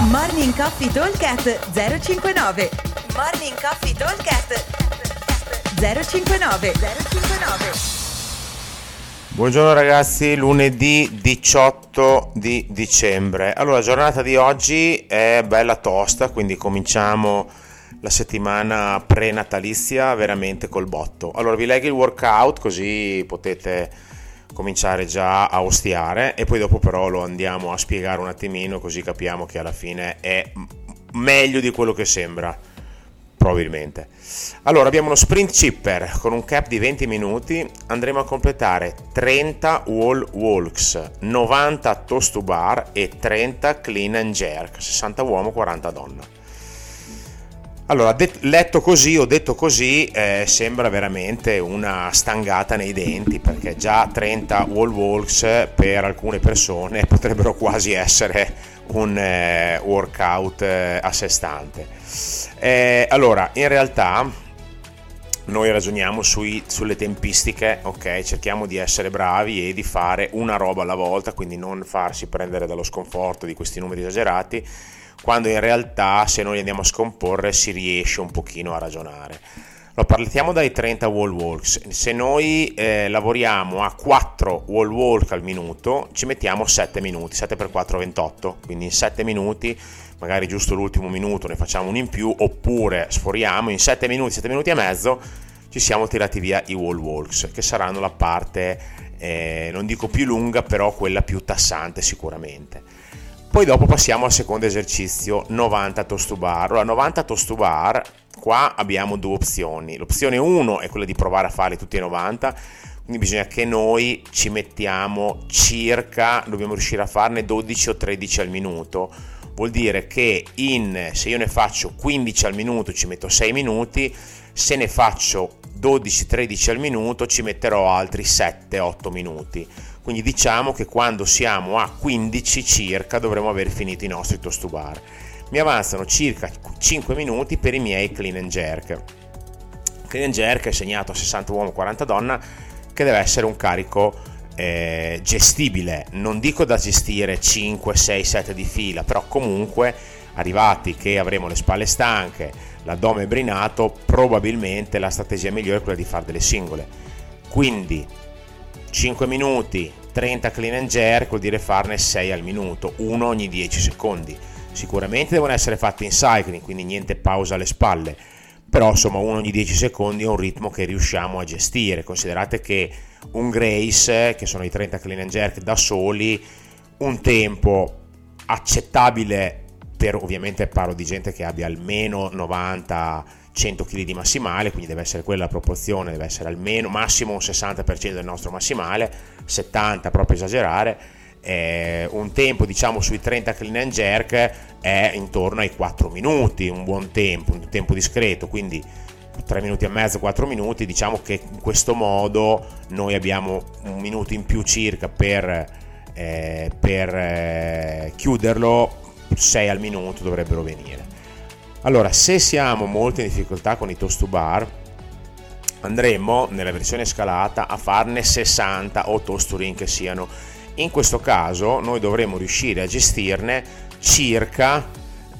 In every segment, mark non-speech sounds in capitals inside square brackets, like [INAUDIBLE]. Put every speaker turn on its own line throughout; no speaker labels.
Morning Coffee Talkcast 059 Morning Coffee Talkcast 059 059
Buongiorno ragazzi, lunedì 18 di dicembre. Allora, la giornata di oggi è bella tosta, quindi cominciamo la settimana pre-natalizia veramente col botto. Allora, vi leggo il workout così potete cominciare già a ostiare e poi dopo però lo andiamo a spiegare un attimino così capiamo che alla fine è meglio di quello che sembra probabilmente. Allora abbiamo uno sprint chipper con un cap di 20 minuti, andremo a completare 30 wall walks, 90 toast to bar e 30 clean and jerk, 60 uomo, 40 donna. Allora, det- letto così o detto così eh, sembra veramente una stangata nei denti perché già 30 wall walks per alcune persone [LAUGHS] potrebbero quasi essere un eh, workout eh, a sé stante. Eh, allora, in realtà noi ragioniamo sui, sulle tempistiche, ok? Cerchiamo di essere bravi e di fare una roba alla volta, quindi non farsi prendere dallo sconforto di questi numeri esagerati quando in realtà se noi andiamo a scomporre si riesce un pochino a ragionare. Allora, partiamo dai 30 wall walks. Se noi eh, lavoriamo a 4 wall walk al minuto, ci mettiamo 7 minuti, 7 x 4 28, quindi in 7 minuti, magari giusto l'ultimo minuto ne facciamo un in più, oppure sforiamo in 7 minuti, 7 minuti e mezzo, ci siamo tirati via i wall walks, che saranno la parte, eh, non dico più lunga, però quella più tassante sicuramente. Poi dopo passiamo al secondo esercizio, 90 toast to bar. Allora, 90 toast to bar, qua abbiamo due opzioni. L'opzione 1 è quella di provare a farli tutti e 90, quindi bisogna che noi ci mettiamo circa, dobbiamo riuscire a farne 12 o 13 al minuto. Vuol dire che in, se io ne faccio 15 al minuto ci metto 6 minuti, se ne faccio 12-13 al minuto ci metterò altri 7-8 minuti quindi diciamo che quando siamo a 15 circa dovremo aver finito i nostri toast to bar. Mi avanzano circa 5 minuti per i miei clean and jerk. Clean and jerk è segnato a 60 uomo 40 donna che deve essere un carico eh, gestibile, non dico da gestire 5, 6, 7 di fila, però comunque arrivati che avremo le spalle stanche, l'addome brinato, probabilmente la strategia migliore è quella di fare delle singole. Quindi 5 minuti, 30 clean and jerk vuol dire farne 6 al minuto, uno ogni 10 secondi. Sicuramente devono essere fatti in cycling, quindi niente pausa alle spalle, però insomma uno ogni 10 secondi è un ritmo che riusciamo a gestire. Considerate che un Grace, che sono i 30 clean and jerk da soli, un tempo accettabile per ovviamente parlo di gente che abbia almeno 90 100 kg di massimale, quindi deve essere quella la proporzione, deve essere almeno massimo un 60% del nostro massimale, 70 proprio esagerare, eh, un tempo diciamo sui 30 clean and jerk è intorno ai 4 minuti, un buon tempo, un tempo discreto, quindi 3 minuti e mezzo, 4 minuti, diciamo che in questo modo noi abbiamo un minuto in più circa per, eh, per eh, chiuderlo, 6 al minuto dovrebbero venire. Allora, se siamo molto in difficoltà con i toast to bar, andremo nella versione scalata a farne 60 o toast to ring che siano. In questo caso noi dovremo riuscire a gestirne circa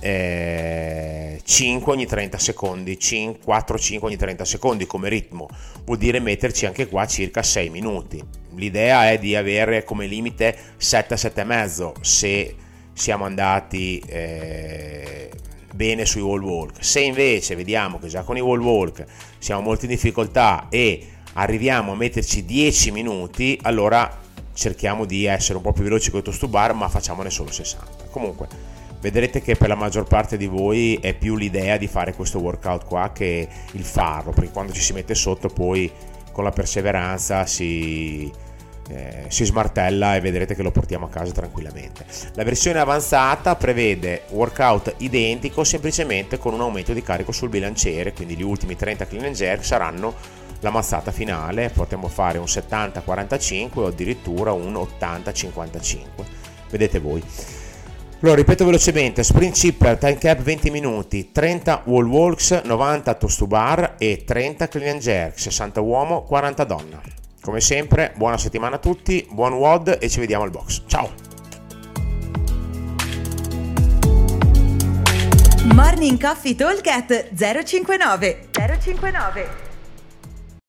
eh, 5 ogni 30 secondi, 4-5 ogni 30 secondi come ritmo, vuol dire metterci anche qua circa 6 minuti. L'idea è di avere come limite 7-7,5 se siamo andati eh, bene sui wall walk. Se invece vediamo che già con i wall walk siamo molto in difficoltà e arriviamo a metterci 10 minuti, allora cerchiamo di essere un po' più veloci con il toast to bar, ma facciamone solo 60. Comunque, vedrete che per la maggior parte di voi è più l'idea di fare questo workout qua che il farlo, perché quando ci si mette sotto poi con la perseveranza si, eh, si smartella e vedrete che lo portiamo a casa tranquillamente. La versione avanzata prevede workout identico semplicemente con un aumento di carico sul bilanciere, quindi gli ultimi 30 clean and jerk saranno la mazzata finale, potremmo fare un 70-45 o addirittura un 80-55, vedete voi. Allora, ripeto velocemente, sprint chipper, time cap 20 minuti, 30 wall walks, 90 toast to bar e 30 clean and jerk, 60 uomo, 40 donna. Come sempre, buona settimana a tutti, buon WOD e ci vediamo al box. Ciao!
Morning Coffee Talk 059 059